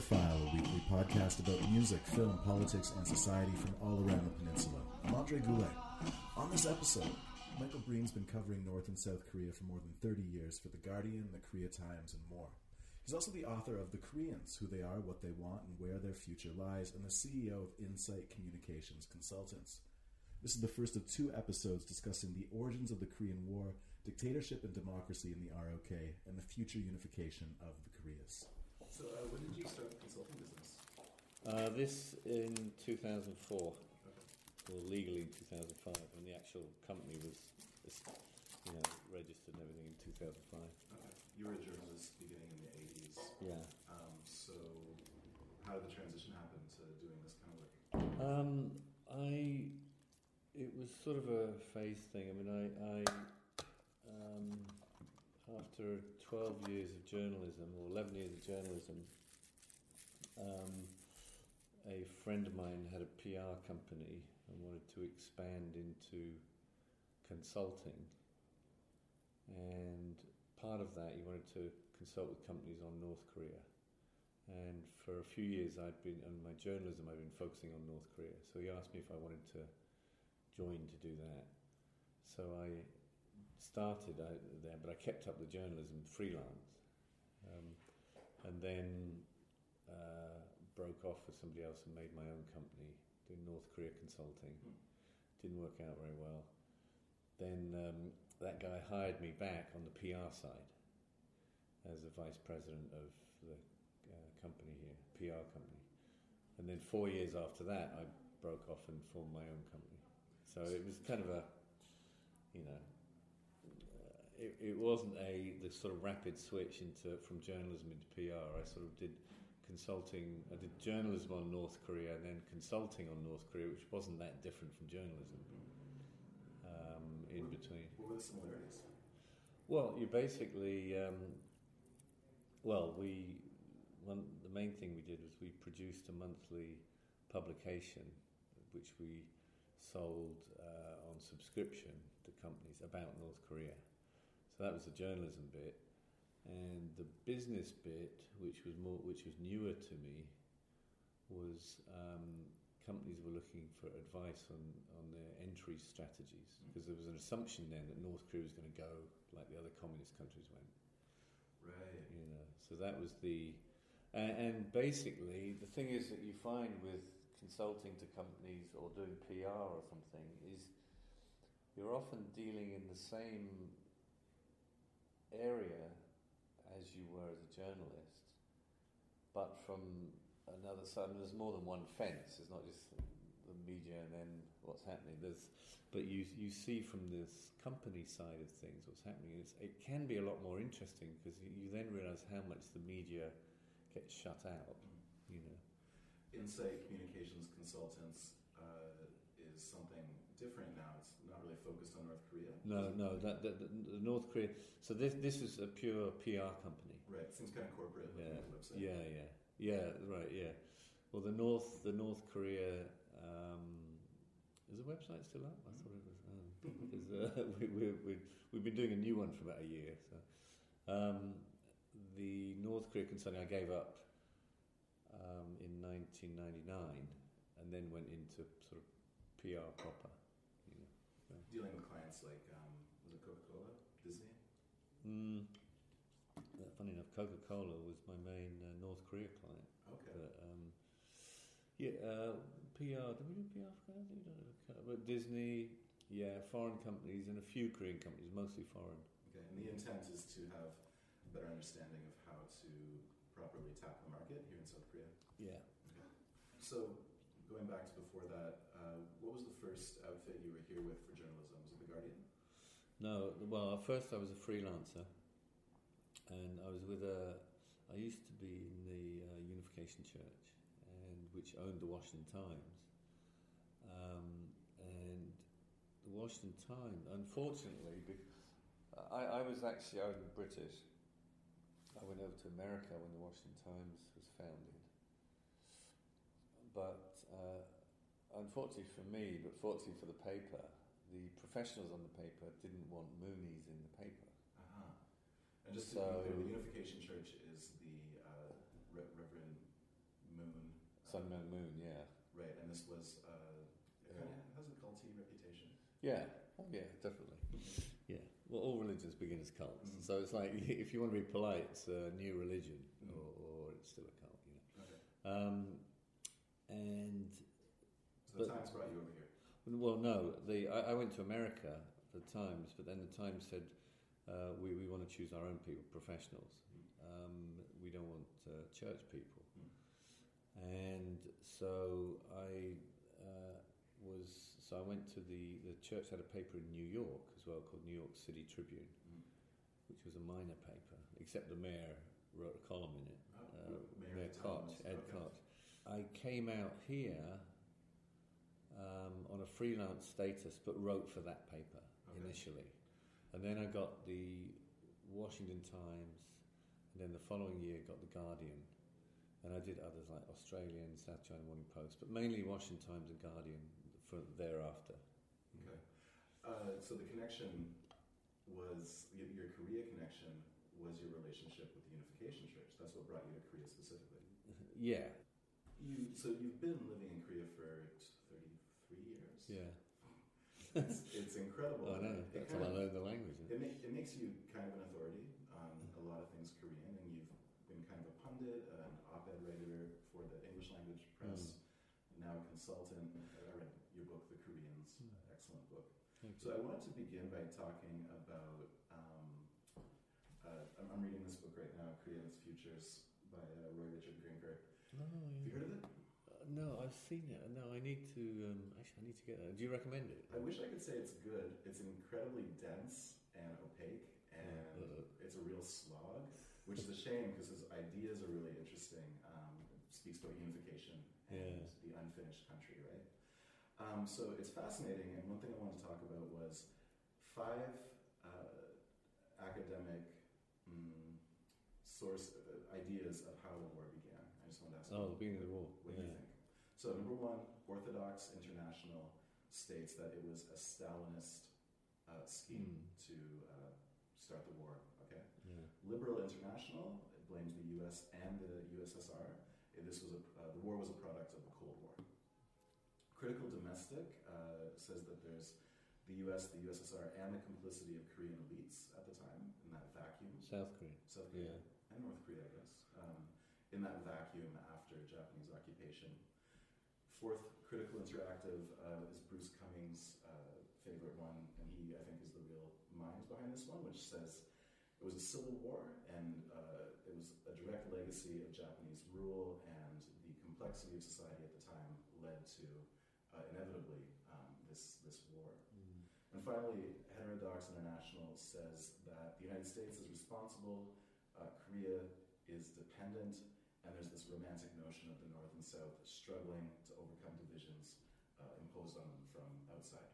File, a weekly podcast about music, film, politics, and society from all around the peninsula. I'm Andre Goulet. On this episode, Michael Breen's been covering North and South Korea for more than 30 years for The Guardian, The Korea Times, and more. He's also the author of The Koreans Who They Are, What They Want, and Where Their Future Lies, and the CEO of Insight Communications Consultants. This is the first of two episodes discussing the origins of the Korean War, dictatorship and democracy in the ROK, and the future unification of the Koreas. So, uh, when did you start the consulting business? Uh, this in 2004, okay. or legally in 2005, and the actual company was, you know, registered and everything in 2005. Okay. You were a journalist beginning in the 80s. Yeah. Um, so, how did the transition happen to doing this kind of work? Um, I it was sort of a phase thing. I mean, I, I um, after 12 years of journalism, or 11 years of journalism, um, a friend of mine had a PR company and wanted to expand into consulting. And part of that, he wanted to consult with companies on North Korea. And for a few years, I'd been, in my journalism, I'd been focusing on North Korea. So he asked me if I wanted to join to do that. So I started out there, but I kept up the journalism freelance, um, and then uh, broke off with somebody else and made my own company doing North Korea consulting. Didn't work out very well. Then um, that guy hired me back on the PR side as a vice president of the uh, company here, PR company. And then four years after that, I broke off and formed my own company. So it was kind of a, you know, it, it wasn't a the sort of rapid switch into from journalism into PR. I sort of did consulting. I did journalism on North Korea and then consulting on North Korea, which wasn't that different from journalism. Um, in between. What were the similarities? Well, you basically, um, well, we one the main thing we did was we produced a monthly publication, which we sold uh, on subscription to companies about North Korea. So that was the journalism bit, and the business bit, which was more, which was newer to me, was um, companies were looking for advice on, on their entry strategies because there was an assumption then that North Korea was going to go like the other communist countries went. Right. You know, so that was the, and, and basically the thing is that you find with consulting to companies or doing PR or something is you're often dealing in the same area as you were as a journalist, but from another side. I mean, there's more than one fence. It's not just the media and then what's happening. There's, but you you see from this company side of things what's happening. It's, it can be a lot more interesting because you, you then realise how much the media gets shut out. You know. Insight Communications Consultants uh, is something different now. It's not really focused Korea. No, no, that, that, the North Korea. So this this is a pure PR company. Right. Seems kind of corporate. Yeah. Yeah. Yeah. Yeah. Right. Yeah. Well, the North the North Korea. Um, is the website still up? I thought it was. Um, because uh, we, we, we, we've been doing a new one for about a year. So, um, the North Korea consulting I gave up um, in 1999 and then went into sort of PR proper. You know, so. Dealing with clients like, um, was it Coca Cola, Disney? Mm, funny enough, Coca Cola was my main uh, North Korea client. Okay. But, um, yeah, uh, PR, did we do PR for But Disney, yeah, foreign companies and a few Korean companies, mostly foreign. Okay, and the intent is to have a better understanding of how to properly tap the market here in South Korea? Yeah. Okay. So, going back to before that, uh, what was the first outfit you were here with for journalism? Was it The Guardian? No, well, at first I was a freelancer, and I was with a. I used to be in the uh, Unification Church, and which owned the Washington Times, um, and the Washington Times. Unfortunately, I, I was actually was British, I went over to America when the Washington Times was founded. But uh, unfortunately for me, but fortunately for the paper, the professionals on the paper didn't want Moonies in the paper. Uh-huh. And just so, to be clear, the Unification Church is the uh, Re- Reverend Moon. Sun uh, Man Moon, yeah. Right, and this was uh, it Yeah. kinda has a culty reputation. Yeah, oh, yeah, definitely. Yeah, well, all religions begin as cults. Mhm. So it's like if you want to be polite, it's a new religion, Mhm. or, or it's still a cult, you know. Okay. Um, and So the But- Times brought you over here. Well, no, the I, I went to America for the Times, but then the Times said uh, we we want to choose our own people, professionals. Um, we don't want uh, church people. And so I uh, was so I went to the the church had a paper in New York as well called New York City Tribune, Mm. which was a minor paper, except the mayor wrote a column in it. Oh, Uh, Mayor Mayor Koch, Ed okay. Koch. I came out here freelance status, but wrote for that paper Okay. initially, and then I got the Washington Times, and then the following year got the Guardian, and I did others like Australian, South China Morning Post, but mainly Washington Times and Guardian for thereafter. Okay. Uh, so the connection was your, Korea connection was your relationship with the Unification Church. That's what brought you to Korea specifically. Yeah, You so you've been living in Korea for thirty three years. Yeah. It's, it's incredible. I know. It That's how I learned the language. yeah. It, ma- it makes you kind of an authority on a lot of things Korean, and you've been kind of a pundit, an op-ed writer for the English language press, now a consultant. I read your book, The Koreans, Mm. excellent book. So I wanted to begin by talking about. Um, uh, I'm, I'm reading this book right now, Koreans Futures, by uh, Roy Richard Grinker. Oh, Have you yeah. heard of it? No, I've seen it. No, I need to. Um, actually, I need to get that. Do you recommend it? I wish I could say it's good. It's incredibly dense and opaque, and Uh, it's a real slog, which is a shame because his ideas are really interesting. Um, it speaks about unification and Yeah. the unfinished country, right? Um, so it's fascinating, and one thing I wanted to talk about was five uh, academic mm, source uh, ideas of how the war began. I just wanted to ask oh, the beginning of the war. what do you think? So, number one, Orthodox International states that it was a Stalinist uh, scheme Mm. to uh, start the war. Okay. Yeah. Liberal International blames the U.S. and the USSR. This was a, uh, the war was a product of the Cold War. Critical Domestic uh, says that there's the U.S., the USSR, and the complicity of Korean elites at the time in that vacuum. South Korea. South Korea Yeah. and North Korea, I guess, um, in that vacuum after Japanese occupation. Fourth, Critical Interactive uh, is Bruce Cummings' uh, favorite one, and he, I think, is the real mind behind this one, which says it was a civil war and uh, it was a direct legacy of Japanese rule, and the complexity of society at the time led to uh, inevitably um, this this war. Mm. And finally, Heterodox International says that the United States is responsible, uh, Korea is dependent, and there's this romantic notion of the North and South struggling to overcome divisions uh, imposed on them from outside.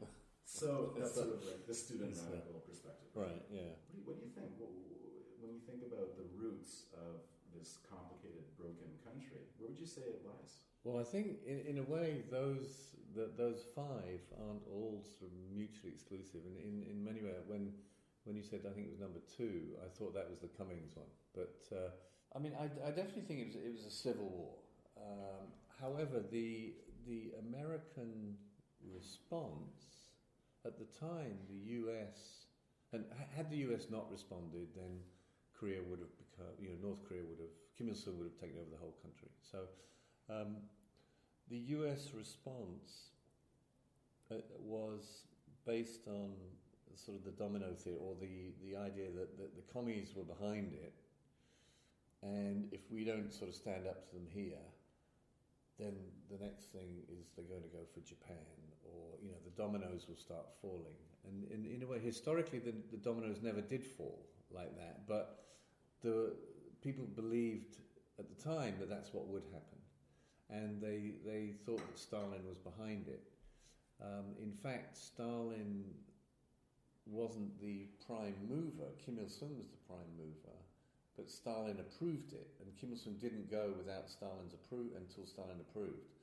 So that's sort of like the student radical perspective. Right. Yeah. What do, you, what do you think? Wh- wh- When you think about the roots of this complicated, broken country, where would you say it lies? Well, I think in, in a way those that those five aren't all sort of mutually exclusive. And in, in many ways, when when you said I think it was number two, I thought that was the Cummings one. But uh, I mean, I, I definitely think it was it was a civil war. Um, however, the the American response at the time, the U.S. and had the U.S. not responded, then Korea would have become, you know, North Korea would have, Kim Il Sung would have taken over the whole country. So um, the U.S. response uh, was based on sort of the domino theory, or the, the idea that, that the commies were behind it, and if we don't sort of stand up to them here, then the next thing is they're going to go for Japan, or you know the dominoes will start falling. And in, in a way, historically, the, the dominoes never did fall like that, but the people believed at the time that that's what would happen, and they they thought that Stalin was behind it. Um, in fact, Stalin wasn't the prime mover. Kim Il Sung was the prime mover, but Stalin approved it, and Kim Il Sung didn't go without Stalin's appro- until Stalin approved.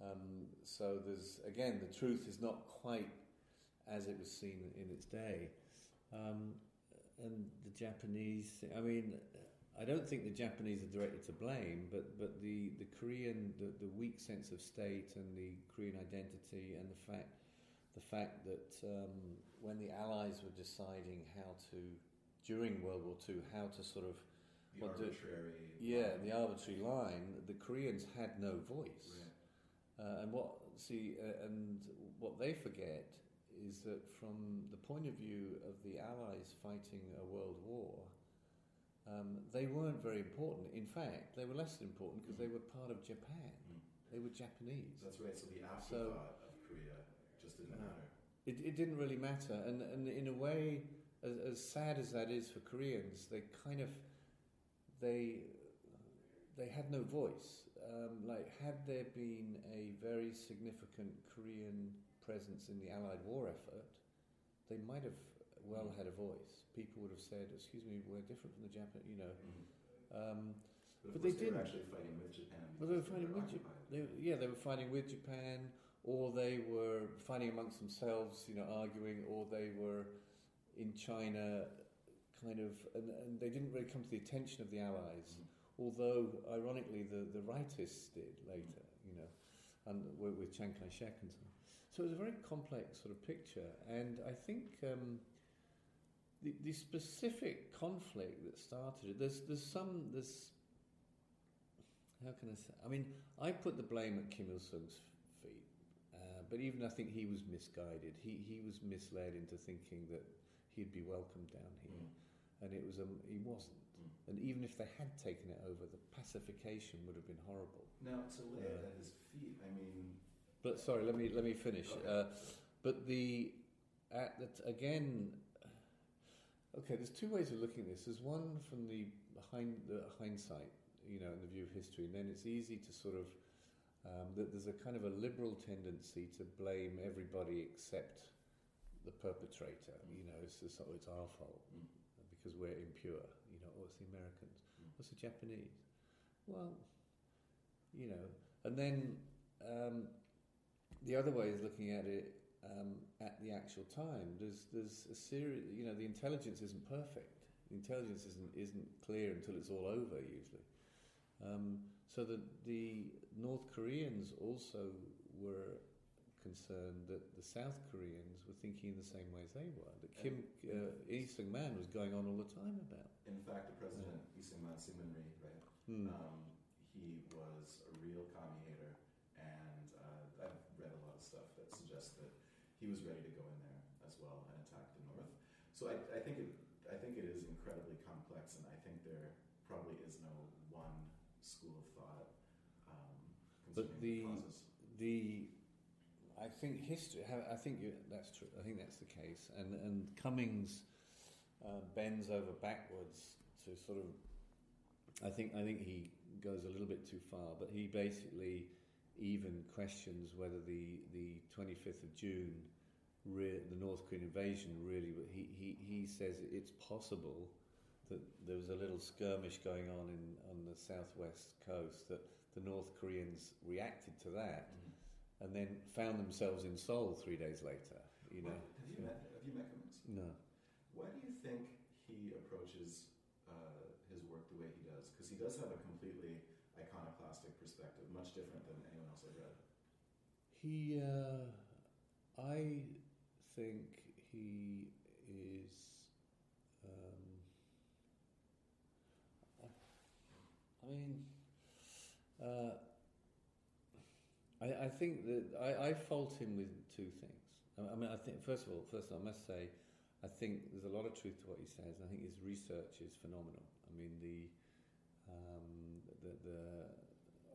Um, so there's again the truth is not quite as it was seen in its day, um, and the Japanese. I mean, I don't think the Japanese are directly to blame, but, but the, the Korean, the, the weak sense of state and the Korean identity and the fact, the fact that um, when the Allies were deciding how to, during World War II, how to sort of, The do- arbitrary. yeah, the arbitrary line, the Koreans had no voice. Right. Uh, and what see, uh, and what they forget is that from the point of view of the Allies fighting a world war, um, they weren't very important. In fact, they were less important because they were part of Japan. Mm. They were Japanese. That's right. So the afterthought of Korea just didn't No. matter. It, it didn't really matter, and and in a way, as, as sad as that is for Koreans, they kind of they they had no voice. Um, like, had there been a very significant Korean presence in the Allied war effort, they might have well had a voice. People would have said, "Excuse me, we're different from the Japanese," you know. Mhm. Um, But, But they they didn't. actually fighting with Japan. Well, they were fighting with Jap- occupied. they, yeah, they were fighting with Japan, or they were fighting amongst themselves, you know, arguing, or they were in China, kind of, and, and they didn't really come to the attention of the Allies. Mhm. Although, ironically, the, the rightists did later, you know, and with, with Chiang Kai shek and so on. So it was a very complex sort of picture, and I think um, the, the specific conflict that started it, there's, there's some, there's how can I say? I mean, I put the blame at Kim Il Sung's feet, uh, but even I think he was misguided. He he was misled into thinking that he'd be welcomed down here, Mm. and it was um, he wasn't. Mm. And even if they had taken it over, the pacification would have been horrible. Now to lay Uh, at his feet, I mean, But sorry, let me let me finish. Okay. Uh, but the at the again. Okay, there's two ways of looking at this. There's one from the behind the hindsight, you know, in the view of history, and then it's easy to sort of um, that there's a kind of a liberal tendency to blame everybody except the perpetrator. You know, it's it's our fault Mm. because we're impure. You know, oh, it's the Americans, Mm. oh, it's the Japanese. Well, you know, and then um, the other way is looking at it um, at the actual time. There's there's a series. You know, the intelligence isn't perfect. The intelligence isn't isn't clear until it's all over usually. Um, so the the North Koreans also were concerned that the South Koreans were thinking in the same way as they were. That Kim uh, Lee Sung Man was going on all the time about. in fact, the president, Lee Seung-man Syngman Rhee, right? Hmm. Um, he was a real commie hater, and uh, I've read a lot of stuff that suggests that he was ready to go in there as well and attack the North. So I, I think it, I think it is incredibly complex, and I think there probably is no one school of thought um, But the- the think history. I think you, that's true. I think that's the case. And and Cummings uh, bends over backwards to sort of. I think I think he goes a little bit too far, but he basically even questions whether the the twenty fifth of June, re- the North Korean invasion really. But he, he he says it's possible that there was a little skirmish going on in on the southwest coast that the North Koreans reacted to that Mhm. And then found themselves in Seoul three days later. You know, Have you met Have you met Cummings? no. Why do you think he approaches uh, his work the way he does? Because he does have a completely iconoclastic perspective, much different than anyone else I've read. He, uh, I think he is. Um, I mean, uh, I, I think that I, I fault him with two things. I, I mean, I think first of all, first of all, I must say, I think there's a lot of truth to what he says. I think his research is phenomenal. I mean, the um, the, the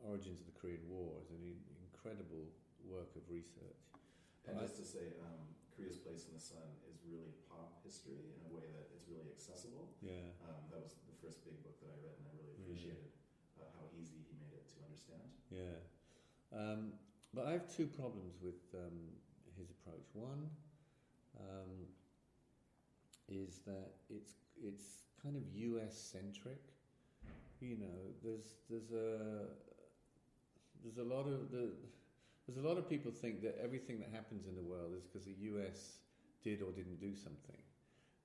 origins of the Korean War is an incredible work of research. And just to say, um, Korea's Place in the Sun is really pop history in a way that it's really accessible. Yeah. Um, that was the first big book that I read, and I really Mm. appreciated uh, how easy he made it to understand. Yeah. Um, but I have two problems with um, his approach. One um, is that it's it's kind of U.S. centric. You know, there's there's a there's a lot of the there's a lot of people think that everything that happens in the world is because the U.S. did or didn't do something,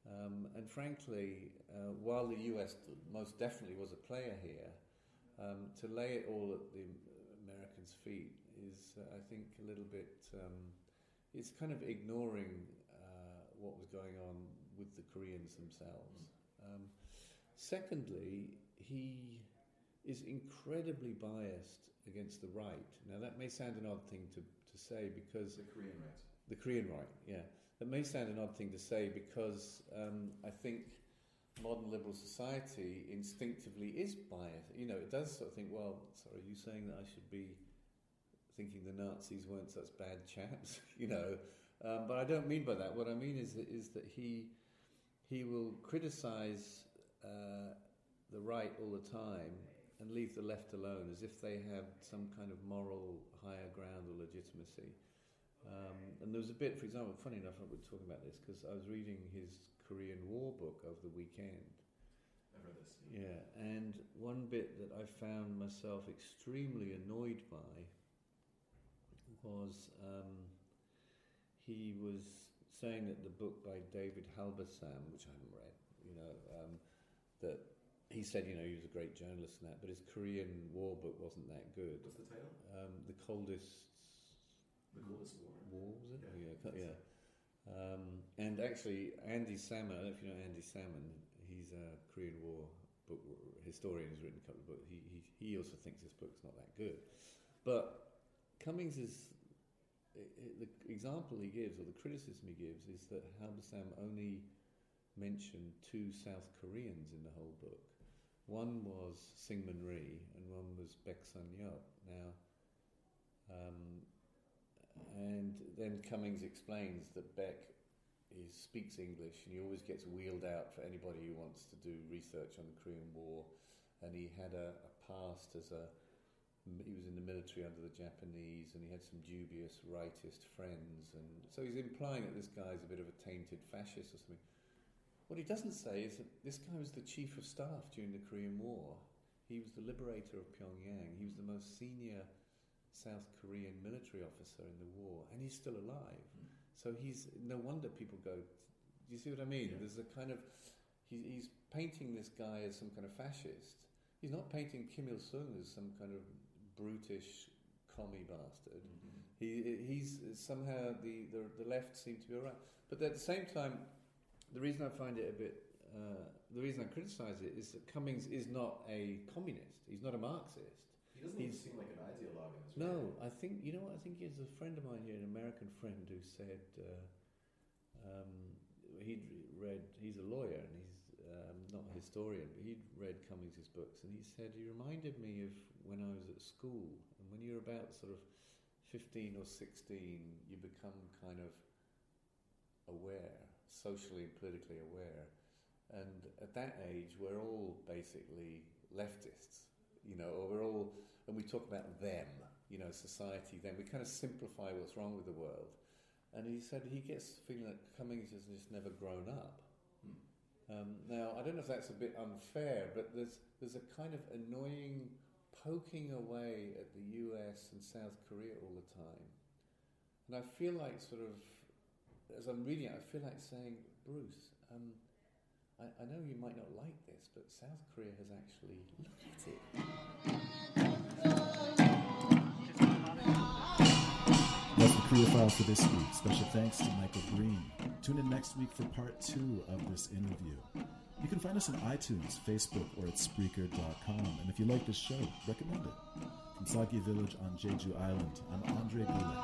Um, and frankly, uh, while the US most definitely was a player here, um, to lay it all at the Americans' feet is, uh, I think, a little bit. Um, it's kind of ignoring uh, what was going on with the Koreans themselves. Um, secondly, he is incredibly biased against the right. Now, that may sound an odd thing to, to say because. The Korean right. The Korean right, yeah. That may sound an odd thing to say because um, I think modern liberal society instinctively is biased. You know, it does sort of think, well, sorry, are you saying that I should be thinking the Nazis weren't such bad chaps? you know, um, but I don't mean by that. What I mean is that, is that he he will criticise uh, the right all the time and leave the left alone, as if they have some kind of moral higher ground or legitimacy. Um, and there was a bit, for example, funny enough, I was talking about this because I was reading his Korean War book over the weekend. I've read this. Yeah, and one bit that I found myself extremely annoyed by was um, he was saying that the book by David Halberstam, which I haven't read, you know, um, that he said, you know, he was a great journalist and that, but his Korean War book wasn't that good. What's the title? Um, the coldest The Coldest War. War was it? Yeah. Yeah, yeah. Um, and actually, Andy Salmon, I don't know if you know Andy Salmon, he's a Korean War book historian He's written a couple of books. He, he, he also thinks this book's not that good. But Cummings is, i i the example he gives, or the criticism he gives, is that Halberstam only mentioned two South Koreans in the whole book. One was Syngman Rhee, and one was Baek Sun Yeop. Now, um, and then Cummings explains that Baek is, speaks English and he always gets wheeled out for anybody who wants to do research on the Korean War. And he had a, a past as a, he was in the military under the Japanese and he had some dubious rightist friends. And so he's implying that this guy's a bit of a tainted fascist or something. What he doesn't say is that this guy was the chief of staff during the Korean War. He was the liberator of Pyongyang. He was the most senior South Korean military officer in the war, and he's still alive. Mm. So he's no wonder people go. Do you see what I mean? Yeah. There's a kind of he's, he's painting this guy as some kind of fascist. He's not painting Kim Il Sung as some kind of brutish commie bastard. Mm-hmm. He he's somehow the, the the left seem to be alright, but at the same time, the reason I find it a bit. Uh, the reason I criticise it is that Cummings is not a communist. He's not a Marxist. He doesn't even He's- seem like an ideologue in this. No, I think you know what I think is a friend of mine here, an American friend, who said uh, um, he'd read. He's a lawyer and not a historian, but he'd read Cummings's books, and he said he reminded me of when I was at school. And when you're about sort of fifteen or sixteen, you become kind of aware, socially and politically aware. And at that age, we're all basically leftists, you know, or we're all, and we talk about them, you know, society, Then We kind of simplify what's wrong with the world. And he said he gets the feeling that Cummings has just never grown up. Um, now, I don't know if that's a bit unfair, but there's, there's a kind of annoying poking away at the US and South Korea all the time. And I feel like, sort of, as I'm reading it, I feel like saying, Bruce, um, I, I know you might not like this, but South Korea has actually looked at it. That's the Korea File for this week. Special thanks to Michael Breen. Tune in next week for part two of this interview. You can find us on iTunes, Facebook, or at Spreaker.com. And if you like this show, recommend it. From Sagi Village on Jeju Island, I'm Andre Goulet.